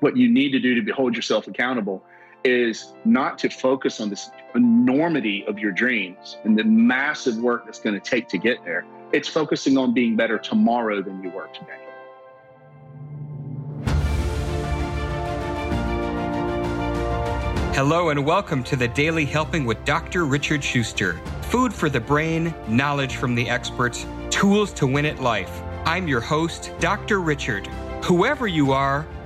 what you need to do to hold yourself accountable is not to focus on this enormity of your dreams and the massive work that's going to take to get there. It's focusing on being better tomorrow than you were today. Hello and welcome to the Daily Helping with Dr. Richard Schuster. Food for the brain, knowledge from the experts, tools to win at life. I'm your host, Dr. Richard. Whoever you are,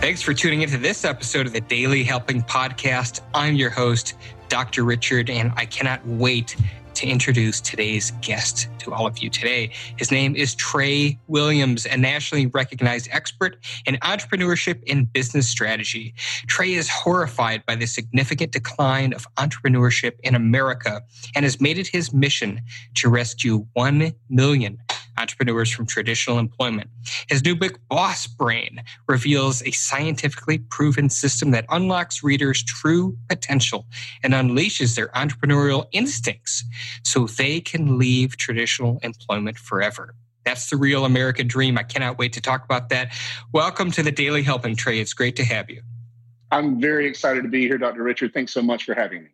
Thanks for tuning into this episode of the Daily Helping Podcast. I'm your host, Dr. Richard, and I cannot wait to introduce today's guest to all of you today. His name is Tra Williams, a nationally recognized expert in entrepreneurship and business strategy. Tra is horrified by the significant decline of entrepreneurship in America and has made it his mission to rescue 1 million entrepreneurs from traditional employment. His new book, Boss Brain, reveals a scientifically proven system that unlocks readers' true potential and unleashes their entrepreneurial instincts so they can leave traditional employment forever. That's the real American dream. I cannot wait to talk about that. Welcome to the Daily Helping Tra. It's great to have you. I'm very excited to be here, Dr. Richard. Thanks so much for having me.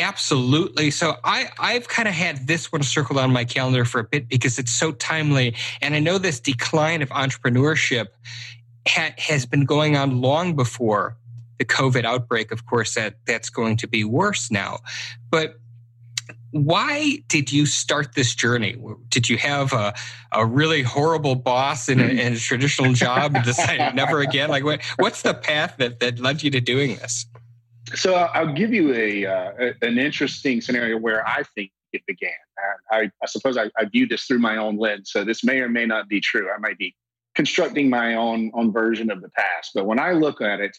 Absolutely. So I, I've kind of had this one circled on my calendar for a bit because it's so timely. And I know this decline of entrepreneurship ha- has been going on long before the COVID outbreak. Of course, that that's going to be worse now. But why did you start this journey? Did you have a, a really horrible boss in a, hmm. in a traditional job and decided never again? Like, what, what's the path that, that led you to doing this? So I'll give you a, uh, an interesting scenario where I think it began. I, I suppose I, I, view this through my own lens, so this may or may not be true. I might be constructing my own own version of the past, but when I look at it,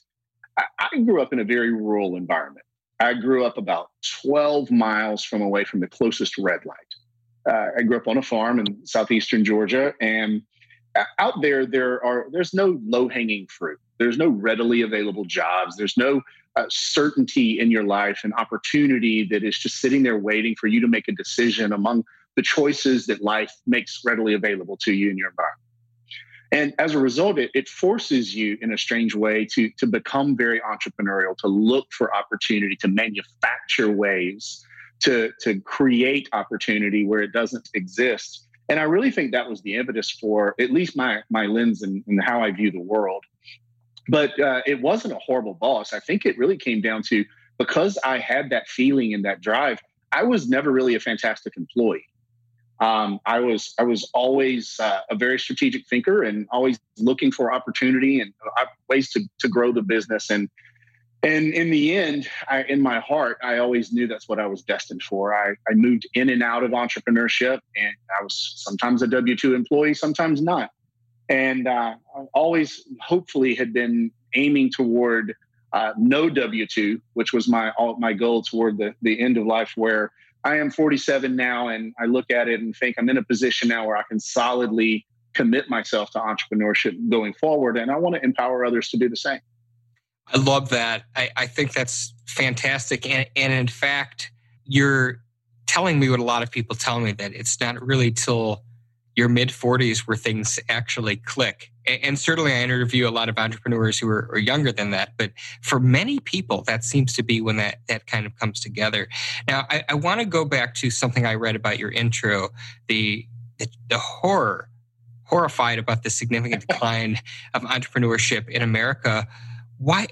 I, I grew up in a very rural environment. I grew up about 12 miles from away from the closest red light. Uh, I grew up on a farm in southeastern Georgia, and out there there are there's no low hanging fruit. There's no readily available jobs. There's no uh, certainty in your life and opportunity that is just sitting there waiting for you to make a decision among the choices that life makes readily available to you in your environment. And as a result, it, it forces you in a strange way to, to become very entrepreneurial, to look for opportunity, to manufacture ways to, to create opportunity where it doesn't exist. And I really think that was the impetus for at least my, my lens and how I view the world but uh, it wasn't a horrible boss. I think it really came down to because I had that feeling and that drive. I was never really a fantastic employee. Um, I was I was always uh, a very strategic thinker and always looking for opportunity and uh, ways to to grow the business. And and in the end, I, in my heart, I always knew that's what I was destined for. I, I moved in and out of entrepreneurship, and I was sometimes a W two employee, sometimes not and uh, always hopefully had been aiming toward uh, no W two, which was my all, my goal toward the the end of life. Where I am 47 now, and I look at it and think I'm in a position now where I can solidly commit myself to entrepreneurship going forward, and I want to empower others to do the same. I love that. I, I think that's fantastic, and, and in fact, you're telling me what a lot of people tell me that it's not really till your mid 40s where things actually click. And certainly, I interview a lot of entrepreneurs who are, are, younger than that. But for many people, that seems to be when that, that kind of comes together. Now, I, I want to go back to something I read about your intro the, the, the horror, horrified about the significant decline of entrepreneurship in America. Why?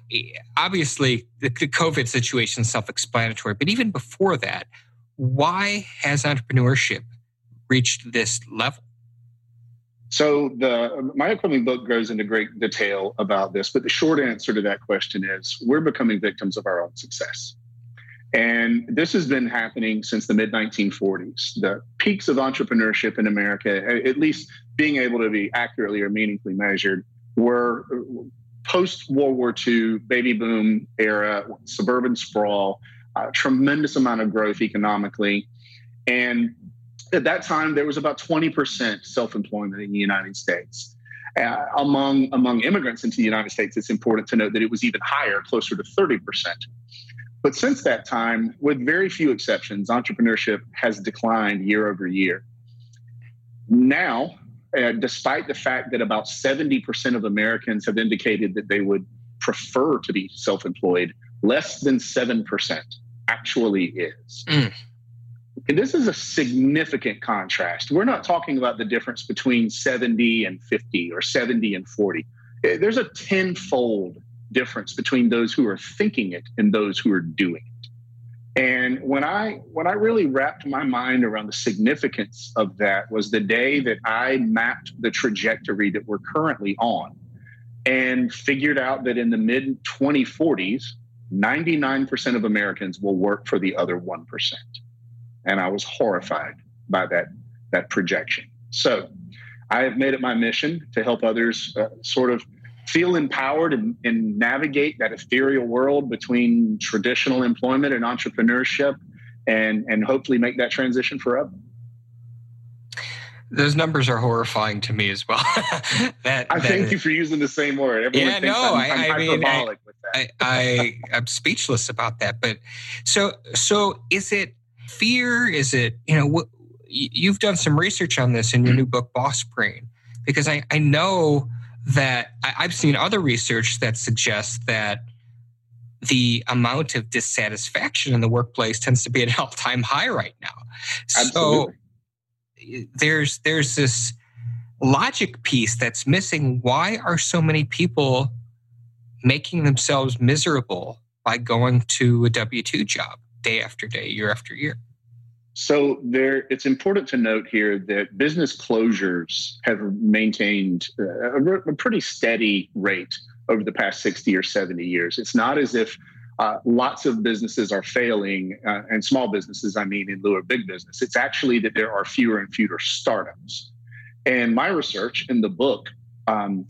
Obviously, the, the COVID situation is self explanatory. But even before that, why has entrepreneurship reached this level? So the my upcoming book goes into great detail about this, but the short answer to that question is we're becoming victims of our own success. And this has been happening since the mid 1940s. The peaks of entrepreneurship in America, at least being able to be accurately or meaningfully measured, were post World War II baby boom era, suburban sprawl, tremendous amount of growth economically. And at that time, there was about 20% self employment in the United States. Uh, among, among immigrants into the United States, it's important to note that it was even higher, closer to 30%. But since that time, with very few exceptions, entrepreneurship has declined year over year. Now, uh, despite the fact that about 70% of Americans have indicated that they would prefer to be self employed, less than 7% actually is. Mm. And this is a significant contrast. We're not talking about the difference between 70 and 50 or 70 and 40. Uh, there's a tenfold difference between those who are thinking it and those who are doing it. And when I when I really wrapped my mind around the significance of that was the day that I mapped the trajectory that we're currently on and figured out that in the mid 2040s 99% of Americans will work for the other 1%. And I was horrified by that that projection. So, I have made it my mission to help others uh, sort of feel empowered and, and, navigate that ethereal world between traditional employment and entrepreneurship and, and hopefully make that transition forever. Those numbers are horrifying to me as well. that, I that, thank you for using the same word. Everyone yeah, no, I'm, I'm I, mean, I, I, I, I'm speechless about that. But so, so is it fear? Is it, you know, you've done some research on this in your new mm. book, Boss Brain, because I, I know that I've seen other research that suggests that the amount of dissatisfaction in the workplace tends to be at an all-time high right now. Absolutely. So there's there's this logic piece that's missing. Why are so many people making themselves miserable by going to a W two job day after day, year after year? So there, it's important to note here that business closures have maintained uh, a, a pretty steady rate over the past 60 or 70 years. It's not as if uh, lots of businesses are failing, uh, and small businesses, I mean, in lieu of big business. It's actually that there are fewer and fewer startups. And my research in the book um,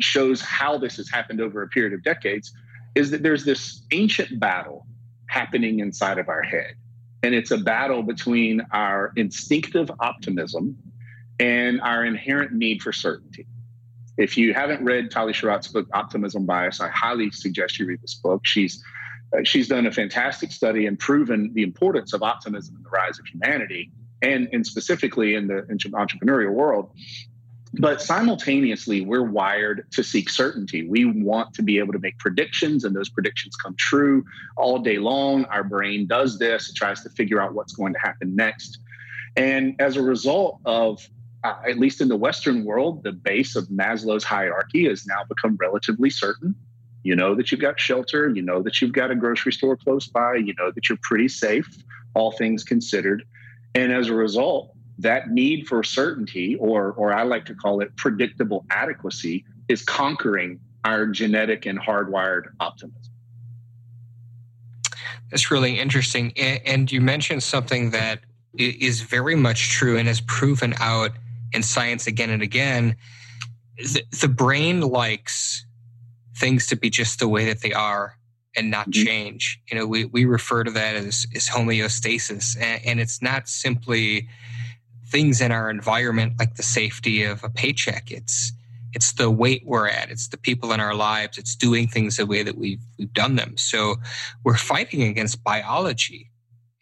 shows how this has happened over a period of decades is that there's this ancient battle happening inside of our head. And it's a battle between our instinctive optimism and our inherent need for certainty. If you haven't read Tali Sharot's book, Optimism Bias, I highly suggest you read this book. She's uh, she's done a fantastic study and proven the importance of optimism in the rise of humanity, and, and specifically in the entrepreneurial world. But simultaneously, we're wired to seek certainty. We want to be able to make predictions, and those predictions come true all day long. Our brain does this, it tries to figure out what's going to happen next. And as a result of, uh, at least in the Western world, the base of Maslow's hierarchy has now become relatively certain. You know that you've got shelter, you know that you've got a grocery store close by, you know that you're pretty safe, all things considered. And as a result, that need for certainty, or, or I like to call it predictable adequacy, is conquering our genetic and hardwired optimism. That's really interesting. And you mentioned something that is very much true and has proven out in science again and again. The brain likes things to be just the way that they are and not mm-hmm. change. You know, we, we refer to that as, as homeostasis. And, and it's not simply things in our environment like the safety of a paycheck. It's it's the weight we're at. It's the people in our lives. It's doing things the way that we've we've done them. So we're fighting against biology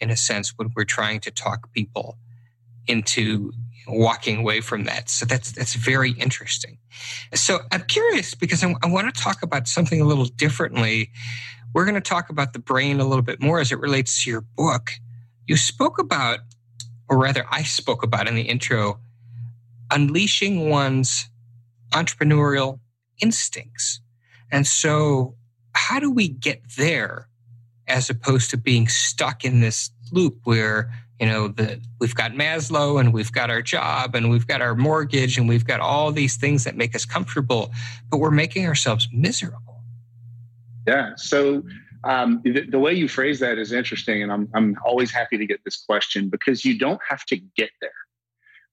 in a sense when we're trying to talk people into walking away from that. So that's that's very interesting. So I'm curious because I, I want to talk about something a little differently. We're going to talk about the brain a little bit more as it relates to your book. You spoke about or rather, I spoke about in the intro, unleashing one's entrepreneurial instincts. And so, how do we get there as opposed to being stuck in this loop where, you know, the, we've got Maslow and we've got our job and we've got our mortgage and we've got all these things that make us comfortable, but we're making ourselves miserable? Yeah. So, um, the, the, way you phrase that is interesting, and I'm I'm always happy to get this question because you don't have to get there.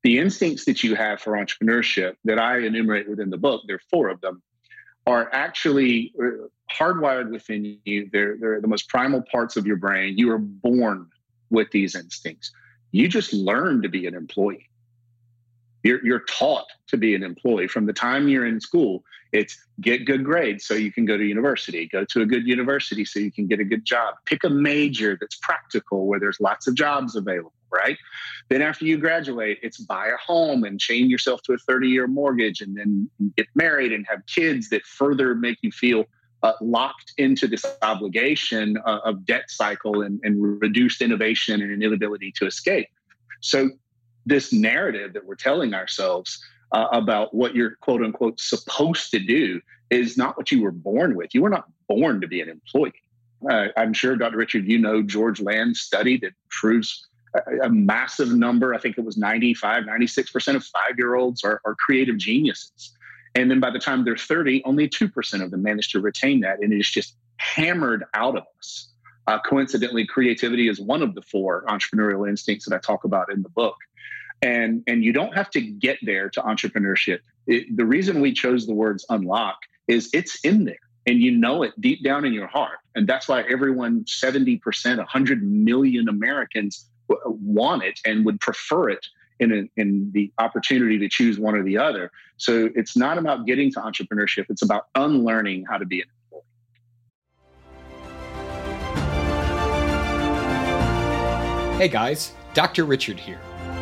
the instincts that you have for entrepreneurship that I enumerate within the book, there are four of them, are actually uh, hardwired within you. They're, they're the most primal parts of your brain. You are born with these instincts. You just learn to be an employee. You're, you're taught to be an employee from the time you're in school. It's get good grades so you can go to university, go to a good university so you can get a good job, pick a major that's practical where there's lots of jobs available, right? Then after you graduate, it's buy a home and chain yourself to a 30 year mortgage and then get married and have kids that further make you feel uh, locked into this obligation uh, of debt cycle and, and reduced innovation and an inability to escape. So this narrative that we're telling ourselves uh, about what you're quote unquote supposed to do is not what you were born with. You were not born to be an employee. Uh, I'm sure, Dr. Richard, you know George Land's study that proves a, a massive number. I think it was 95, 96% of five year olds are, are creative geniuses. And then by the time they're 30, only 2% of them manage to retain that. And it is just hammered out of us. Uh, coincidentally, creativity is one of the four entrepreneurial instincts that I talk about in the book and and you don't have to get there to entrepreneurship. It, the reason we chose the words unlock is it's in there and you know it deep down in your heart. And that's why everyone 70% 100 million americans want it and would prefer it in, a, in the opportunity to choose one or the other. So it's not about getting to entrepreneurship. It's about unlearning how to be an employee. Hey guys dr richard here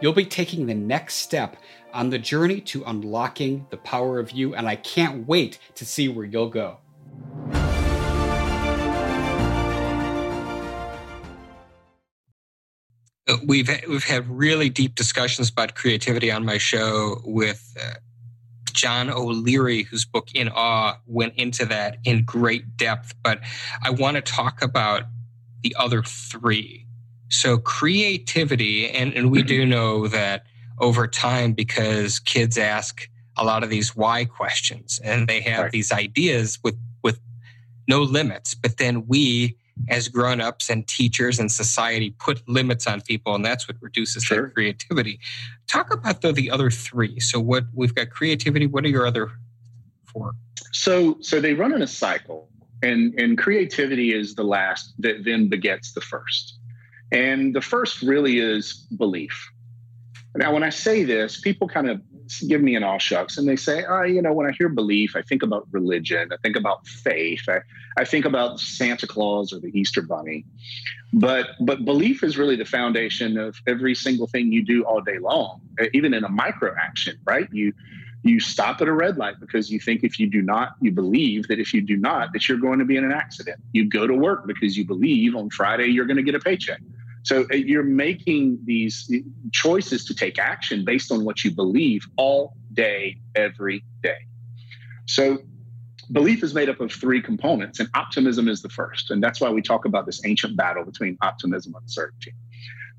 You'll be taking the next step on the journey to unlocking the power of you, and I can't wait to see where you'll go. Uh, we've we've had really deep discussions about creativity on my show with uh, John O'Leary, whose book In Awe went into that in great depth. But I want to talk about the other three so creativity, and, and we do know that over time, because kids ask a lot of these why questions and they have right. these ideas with, with no limits, but then we as grown-ups and teachers and society put limits on people and that's what reduces sure. their creativity talk about the, the other three so what we've got creativity what are your other four so so they run in a cycle and and creativity is the last that then begets the first and the first really is belief. Now, when I say this, people kind of give me an all shucks and they say, oh, you know, when I hear belief, I think about religion, I think about faith, I, I think about Santa Claus or the Easter Bunny. But but belief is really the foundation of every single thing you do all day long, even in a micro action, right? You you stop at a red light because you think if you do not, you believe that if you do not, that you're going to be in an accident. You go to work because you believe on Friday you're going to get a paycheck. So uh, you're making these choices to take action based on what you believe all day, every day. So belief is made up of three components, and optimism is the first. And that's why we talk about this ancient battle between optimism and uncertainty.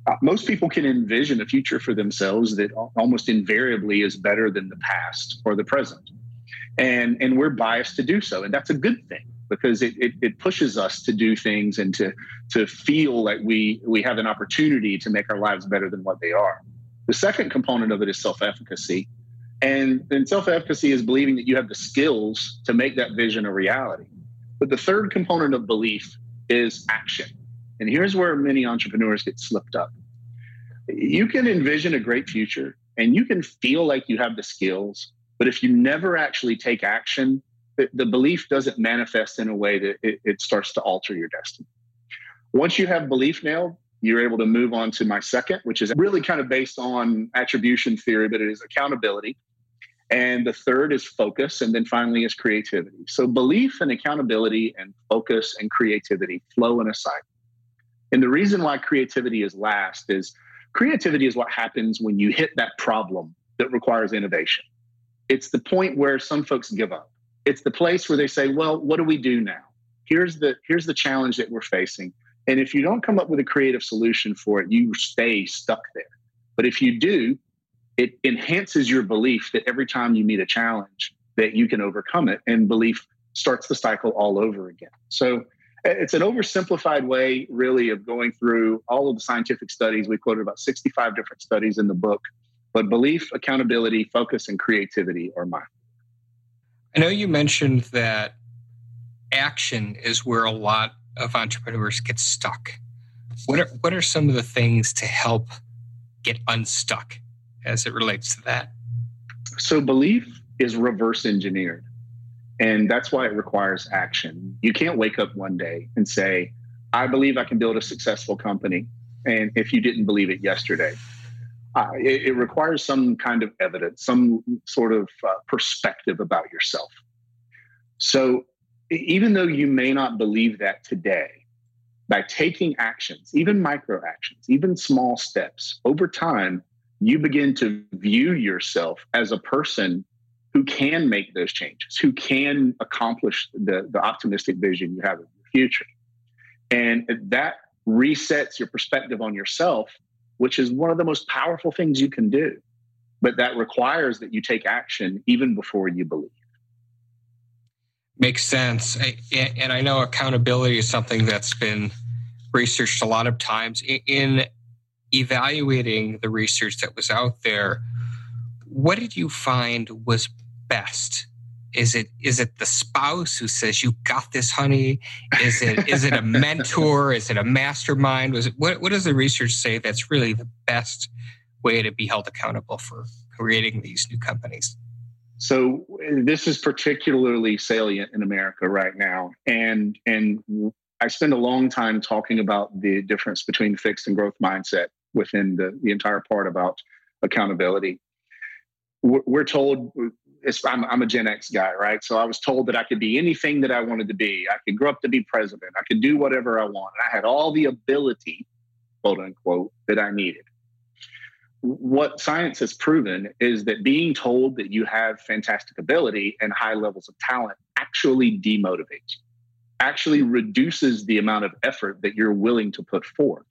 Uh, most people can envision a future for themselves that almost invariably is better than the past or the present. And, and we're biased to do so. And that's a good thing because it, it, it, pushes us to do things and to, to feel that we, we have an opportunity to make our lives better than what they are. The second component of it is self efficacy. And, and self efficacy is believing that you have the skills to make that vision a reality. But the third component of belief is action. And here's where many entrepreneurs get slipped up. You can envision a great future and you can feel like you have the skills, but if you never actually take action, the, belief doesn't manifest in a way that it, it starts to alter your destiny. Once you have belief nailed, you're able to move on to my second, which is really kind of based on attribution theory, but it is accountability. And the third is focus. And then finally is creativity. So belief and accountability and focus and creativity flow in a cycle. And the reason why creativity is last is creativity is what happens when you hit that problem that requires innovation. It's the point where some folks give up. It's the place where they say, well, what do we do now? Here's the here's the challenge that we're facing. And if you don't come up with a creative solution for it, you stay stuck there. But if you do, it enhances your belief that every time you meet a challenge that you can overcome it and belief starts the cycle all over again. So eh, it's an oversimplified way really of going through all of the scientific studies. We quoted about 65 different studies in the book, but belief, accountability, focus and creativity are mine. I know you mentioned that action is where a lot of entrepreneurs get stuck. What are what are some of the things to help get unstuck as it relates to that? So belief is reverse engineered. And that's why it requires action. You can't wake up one day and say, I believe I can build a successful company. And if you didn't believe it yesterday, uh, it, it, requires some kind of evidence, some sort of uh, perspective about yourself. So even though you may not believe that today, by taking actions, even micro actions, even small steps, over time, you begin to view yourself as a person who can make those changes, who can accomplish the, the optimistic vision you have of the future. And that resets your perspective on yourself, which is one of the most powerful things you can do. But that requires that you take action even before you believe. Makes sense. And I know accountability is something that's been researched a lot of times. In evaluating the research that was out there, what did you find was best? Is it is it the spouse who says you got this, honey? Is it is it a mentor? Is it a mastermind? Was it what what does the research say that's really the best way to be held accountable for creating these new companies? So this is particularly salient in America right now, and and I spend a long time talking about the difference between fixed and growth mindset within the the entire part about accountability. We're told I'm, I'm, a Gen X guy, right? So I was told that I could be anything that I wanted to be. I could grow up to be president. I could do whatever I want. I had all the ability, quote unquote, that I needed what science has proven is that being told that you have fantastic ability and high levels of talent actually demotivates you, actually reduces the amount of effort that you're willing to put forth.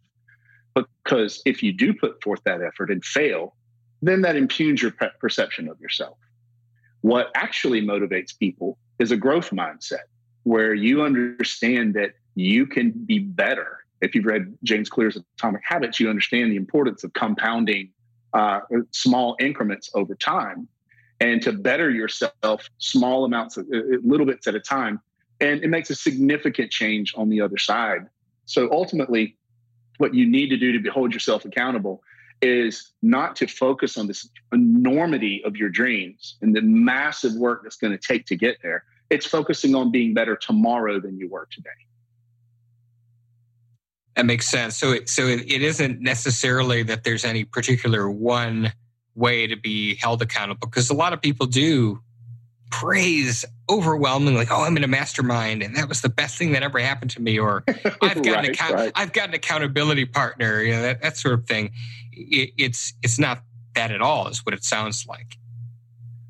Because if you do put forth that effort and fail, then that impugns your perception of yourself. What actually motivates people is a growth mindset where you understand that you can be better. If you've read James Clear's Atomic Habits, you understand the importance of compounding uh, small increments over time and to better yourself small amounts of uh, uh, little bits at a time and it makes a significant change on the other side so ultimately what you need to do to hold yourself accountable is not to focus on this enormity of your dreams and the massive work that's going to take to get there it's focusing on being better tomorrow than you were today that makes sense. So, it, so it, it isn't necessarily that there's any particular one way to be held accountable because a lot of people do praise overwhelmingly like oh i'm in a mastermind and that was the best thing that ever happened to me or i've got right, an account- right. i've got an accountability partner you know that, that sort of thing it, it's it's not that at all is what it sounds like.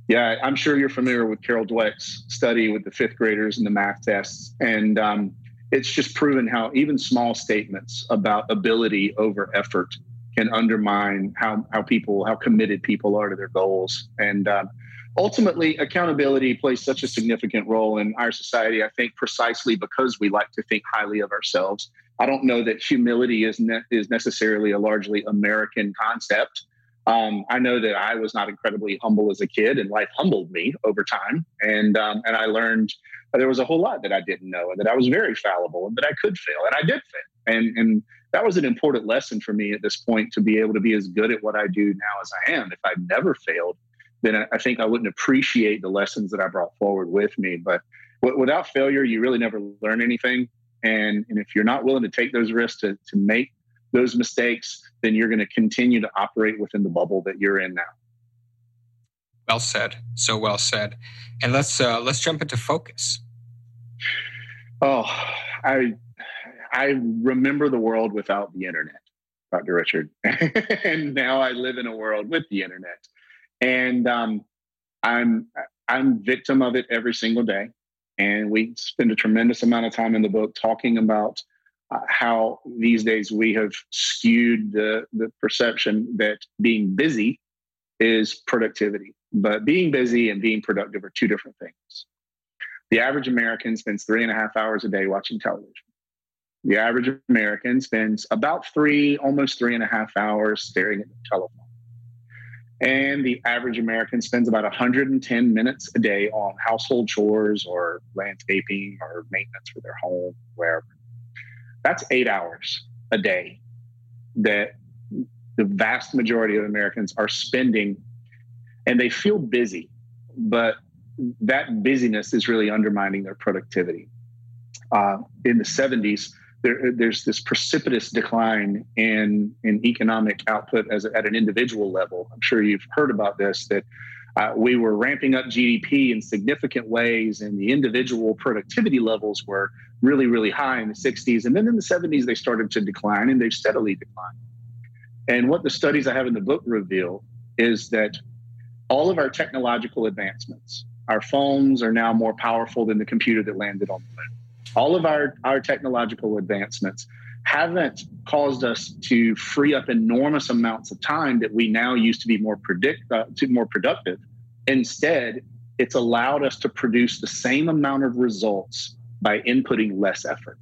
Yeah i'm sure you're familiar with carol dweck's study with the fifth graders and the math tests and um, it's just proven how even small statements about ability over effort can undermine how, how people how committed people are to their goals. And uh, ultimately accountability plays such a significant role in our society i think precisely because we like to think highly of ourselves i don't know that humility is, ne- is necessarily a largely american concept um, I know that I was not incredibly humble as a kid, and life humbled me over time. And um, and I learned there was a whole lot that I didn't know, and that I was very fallible, and that I could fail, and I did fail. And and that was an important lesson for me at this point to be able to be as good at what I do now as I am. If I'd never failed, then I, think I wouldn't appreciate the lessons that I brought forward with me. But w- without failure, you really never learn anything. And and if you're not willing to take those risks to to make those mistakes, then you're going to continue to operate within the bubble that you're in now. Well said. So well said. And let's uh, let's jump into focus. Oh, I I remember the world without the internet, Dr. Richard, and now I live in a world with the internet. And um, I'm I'm victim of it every single day, and we spend a tremendous amount of time in the book talking about uh, how these days we have skewed the the perception that being busy is productivity, but being busy and being productive are two different things. The average American spends three and a half hours a day watching television. The average American spends about three, almost three and a half hours staring at the telephone. And the average American spends about 110 minutes a day on household chores or landscaping or maintenance for their home, wherever. That's eight hours a day that the vast majority of Americans are spending, and they feel busy, but that busyness is really undermining their productivity. Uh, in the 70s, there, there's this precipitous decline in, in economic output as at an individual level. I'm sure you've heard about this that uh, we were ramping up GDP in significant ways, and the individual productivity levels were really, really high in the 60s. And then in the 70s, they started to decline, and they've steadily declined. And what the studies I have in the book reveal is that all of our technological advancements, our phones are now more powerful than the computer that landed on the moon. All of our, our technological advancements haven't caused us to free up enormous amounts of time that we now use to be more predict uh, to more productive. Instead, it's allowed us to produce the same amount of results by inputting less effort.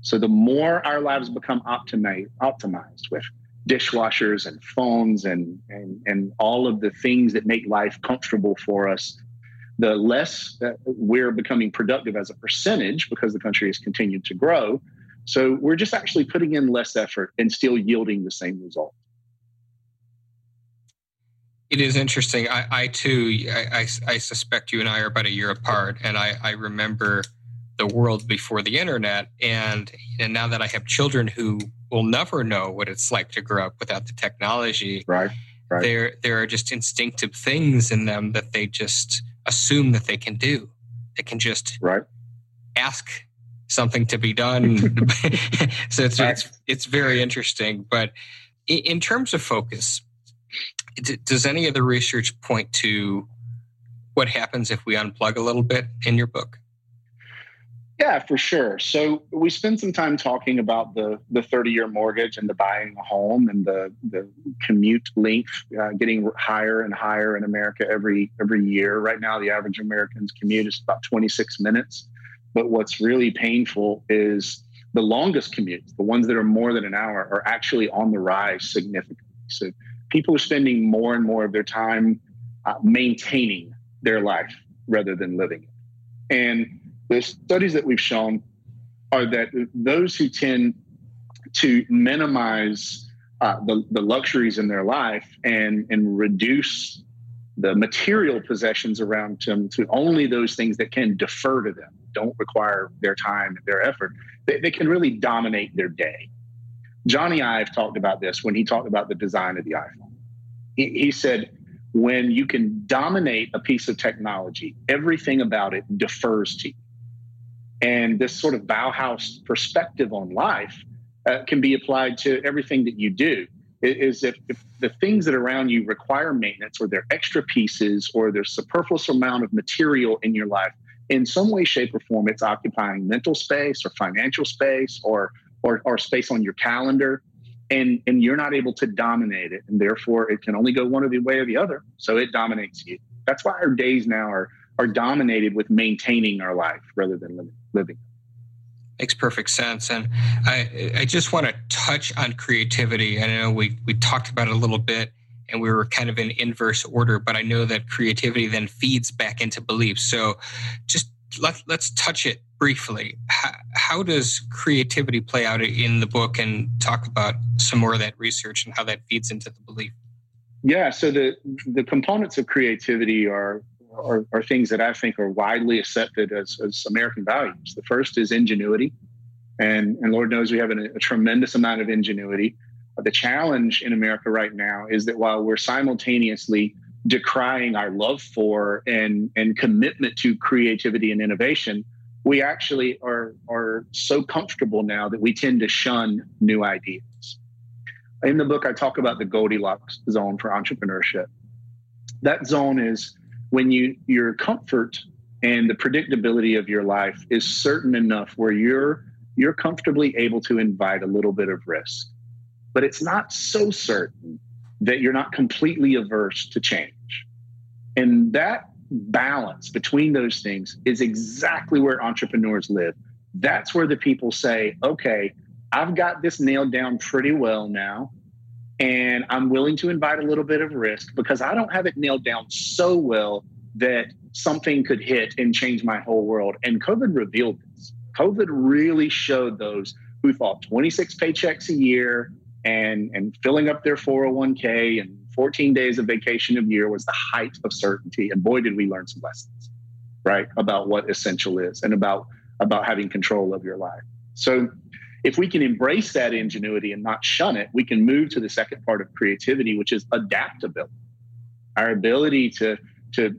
So the more our lives become optimized, optimized with dishwashers and phones and, and, and all of the things that make life comfortable for us the less that we're becoming productive as a percentage because the country has continued to grow. So we're just actually putting in less effort and still yielding the same result. It is interesting. I, I too, I, I, I, suspect you and I are about a year apart, and I, I remember the world before the internet. And, and now that I have children who will never know what it's like to grow up without the technology, right? Right. There, there are just instinctive things in them that they just assume that they can do. They can just right. ask something to be done. so it's, right. it's it's very interesting. But in terms of focus, does any of the research point to what happens if we unplug a little bit in your book? Yeah, for sure. So we spend some time talking about the the 30 year mortgage and the buying a home and the the commute length uh, getting higher and higher in America every every year. Right now, the average American's commute is about 26 minutes. But what's really painful is the longest commutes, the ones that are more than an hour, are actually on the rise significantly. So people are spending more and more of their time uh, maintaining their life rather than living it. And the studies that we've shown are that those who tend to minimize uh, the, the luxuries in their life and, and reduce the material possessions around them to only those things that can defer to them, don't require their time and their effort, they, they can really dominate their day. Jony Ive talked about this when he talked about the design of the iPhone. He, he said, when you can dominate a piece of technology, everything about it defers to you. And this sort of Bauhaus perspective on life uh, can be applied to everything that you do. Is if, if the things that around you require maintenance or they're extra pieces or there's superfluous amount of material in your life, in some way, shape, or form, it's occupying mental space or financial space or or, or space on your calendar and and you're not able to dominate it and therefore it can only go one of the way or the other so it dominates you that's why our days now are are dominated with maintaining our life rather than living. Makes perfect sense. And I, I just want to touch on creativity. I know we, we talked about it a little bit and we were kind of in inverse order, but I know that creativity then feeds back into beliefs. So just let, let's touch it briefly. How, how does creativity play out in the book and talk about some more of that research and how that feeds into the belief? Yeah, so the the components of creativity are are, are things that I think are widely accepted as, as American values. The first is ingenuity. And, and Lord knows we have a, a tremendous amount of ingenuity. Uh, the challenge in America right now is that while we're simultaneously decrying our love for and, and commitment to creativity and innovation, we actually are, are so comfortable now that we tend to shun new ideas. In the book, I talk about the Goldilocks zone for entrepreneurship. That zone is when you your comfort and the predictability of your life is certain enough where you're you're comfortably able to invite a little bit of risk. But it's not so certain that you're not completely averse to change. And that balance between those things is exactly where entrepreneurs live. That's where the people say okay i've got this nailed down pretty well now and i'm willing to invite a little bit of risk because i don't have it nailed down so well that something could hit and change my whole world. And COVID revealed this. COVID really showed those who thought 26 paychecks a year and, and filling up their 401k and 14 days of vacation a year was the height of certainty. And boy, did we learn some lessons, right? About what essential is and about, about having control of your life. So if we can embrace that ingenuity and not shun it, we can move to the second part of creativity, which is adaptability. Our ability to to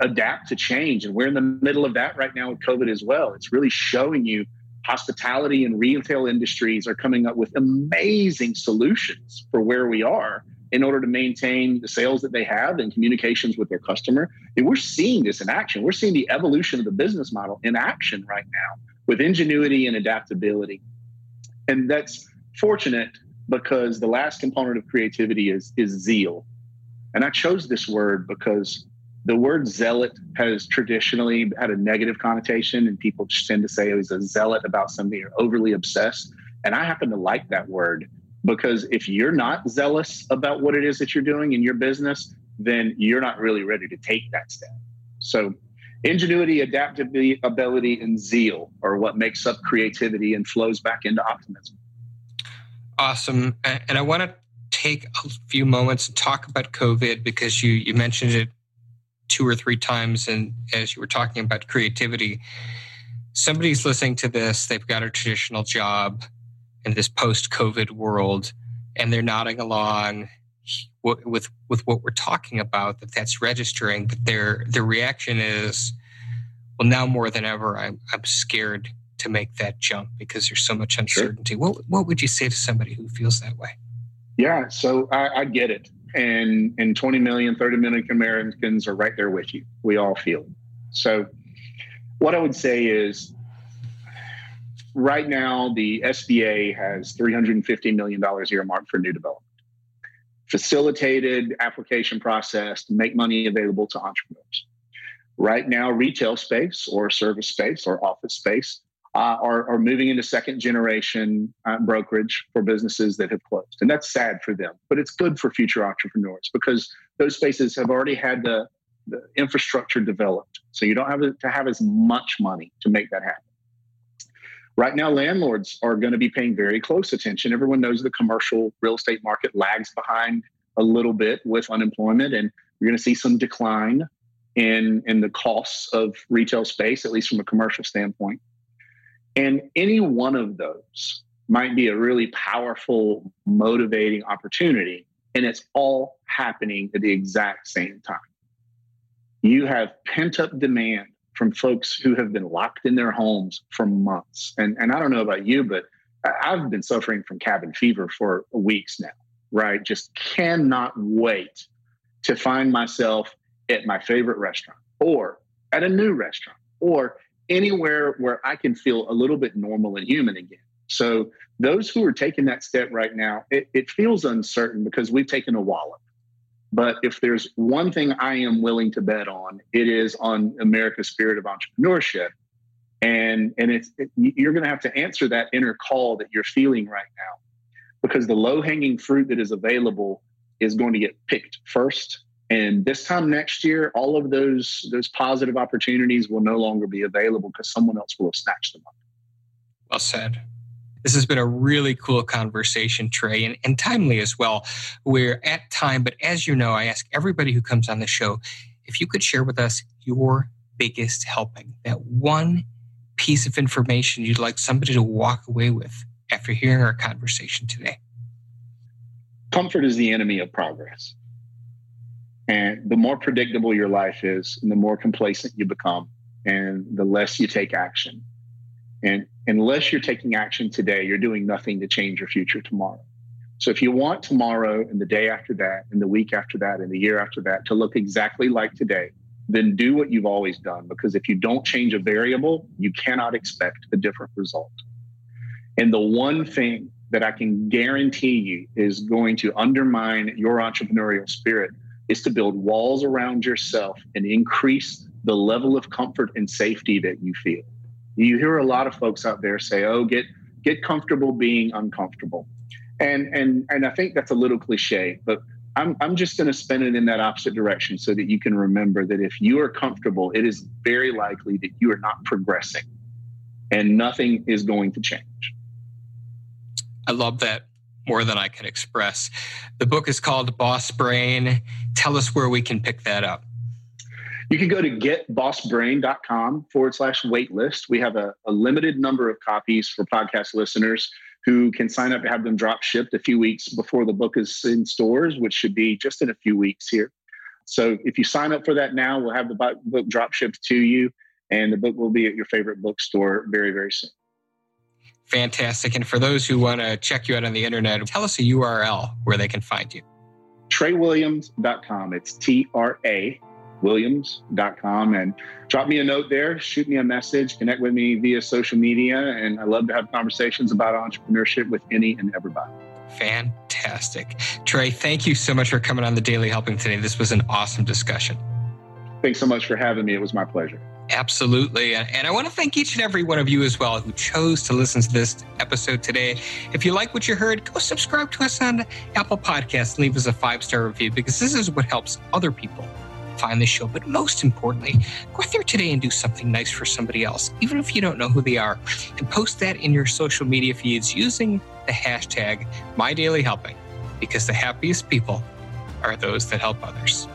adapt to change. And we're in the middle of that right now with COVID as well. It's really showing you hospitality and retail industries are coming up with amazing solutions for where we are in order to maintain the sales that they have and communications with their customer. And we're seeing this in action. We're seeing the evolution of the business model in action right now with ingenuity and adaptability. And that's fortunate because the last component of creativity is is zeal. And I chose this word because the word zealot has traditionally had a negative connotation, and people tend to say he's a zealot about something or overly obsessed. And I happen to like that word because if you're not zealous about what it is that you're doing in your business, then you're not really ready to take that step. So, ingenuity, adaptability, and zeal are what makes up creativity and flows back into optimism. Awesome. And I want to take a few moments and talk about COVID because you you mentioned it two or three times and as you were talking about creativity somebody's listening to this they've got a traditional job in this post-covid world and they're nodding along with with what we're talking about that that's registering but their their reaction is well now more than ever i'm i'm scared to make that jump because there's so much uncertainty. Sure. what what would you say to somebody who feels that way? Yeah so i, I get it. And and 20 million 30 million americans are right there with you. We all feel it. So what i would say is right now the sba has 350 million dollars earmarked for new development facilitated application process to make money available to entrepreneurs right now retail space or service space or office space uh, are, are moving into second generation uh, brokerage for businesses that have closed. And that's sad for them, but it's good for future entrepreneurs because those spaces have already had the, the infrastructure developed. So you don't have to have as much money to make that happen. Right now, landlords are going to be paying very close attention. Everyone knows the commercial real estate market lags behind a little bit with unemployment, and you're going to see some decline in, in the costs of retail space, at least from a commercial standpoint. And any one of those might be a really powerful, motivating opportunity. And it's all happening at the exact same time. You have pent up demand from folks who have been locked in their homes for months. And, and I don't know about you, but I've been suffering from cabin fever for weeks now, right? Just cannot wait to find myself at my favorite restaurant or at a new restaurant or anywhere where I can feel a little bit normal and human again. So those who are taking that step right now, it, it feels uncertain because we've taken a wallop. But if there's one thing I am willing to bet on, it is on America's spirit of entrepreneurship. And, and it's, it, you're going to have to answer that inner call that you're feeling right now because the low hanging fruit that is available is going to get picked first and this time next year, all of those those positive opportunities will no longer be available because someone else will have snatched them up. Well said. This has been a really cool conversation, Tra, and, and timely as well. We're at time, but as you know, I ask everybody who comes on the show if you could share with us your biggest helping, that one piece of information you'd like somebody to walk away with after hearing our conversation today. Comfort is the enemy of progress. And the more predictable your life is, and the more complacent you become, and the less you take action. And unless you're taking action today, you're doing nothing to change your future tomorrow. So if you want tomorrow and the day after that, and the week after that, and the year after that to look exactly like today, then do what you've always done. Because if you don't change a variable, you cannot expect a different result. And the one thing that I can guarantee you is going to undermine your entrepreneurial spirit is to build walls around yourself and increase the level of comfort and safety that you feel. You hear a lot of folks out there say, "Oh, get get comfortable being uncomfortable." And and and I think that's a little cliche, but I'm I'm just going to spin it in that opposite direction so that you can remember that if you are comfortable, it is very likely that you are not progressing and nothing is going to change. I love that more than I can express. The book is called Boss Brain. Tell us where we can pick that up. You can go to getbossbrain.com forward slash waitlist. We have a, a limited number of copies for podcast listeners who can sign up to have them drop shipped a few weeks before the book is in stores, which should be just in a few weeks here. So if you sign up for that now, we'll have the book drop shipped to you, and the book will be at your favorite bookstore very, very soon. Fantastic. And for those who want to check you out on the internet, tell us a URL where they can find you. TraWilliams.com. It's T R A williams.com and drop me a note there, shoot me a message, connect with me via social media. And I love to have conversations about entrepreneurship with any and everybody. Fantastic. Tra, thank you so much for coming on the Daily Helping today. This was an awesome discussion. Thanks so much for having me. It was my pleasure. Absolutely. And I want to thank each and every one of you as well who chose to listen to this episode today. If you like what you heard, go subscribe to us on Apple Podcasts and leave us a five star review because this is what helps other people find the show. But most importantly, go out there today and do something nice for somebody else, even if you don't know who they are, and post that in your social media feeds using the hashtag MyDailyHelping, because the happiest people are those that help others.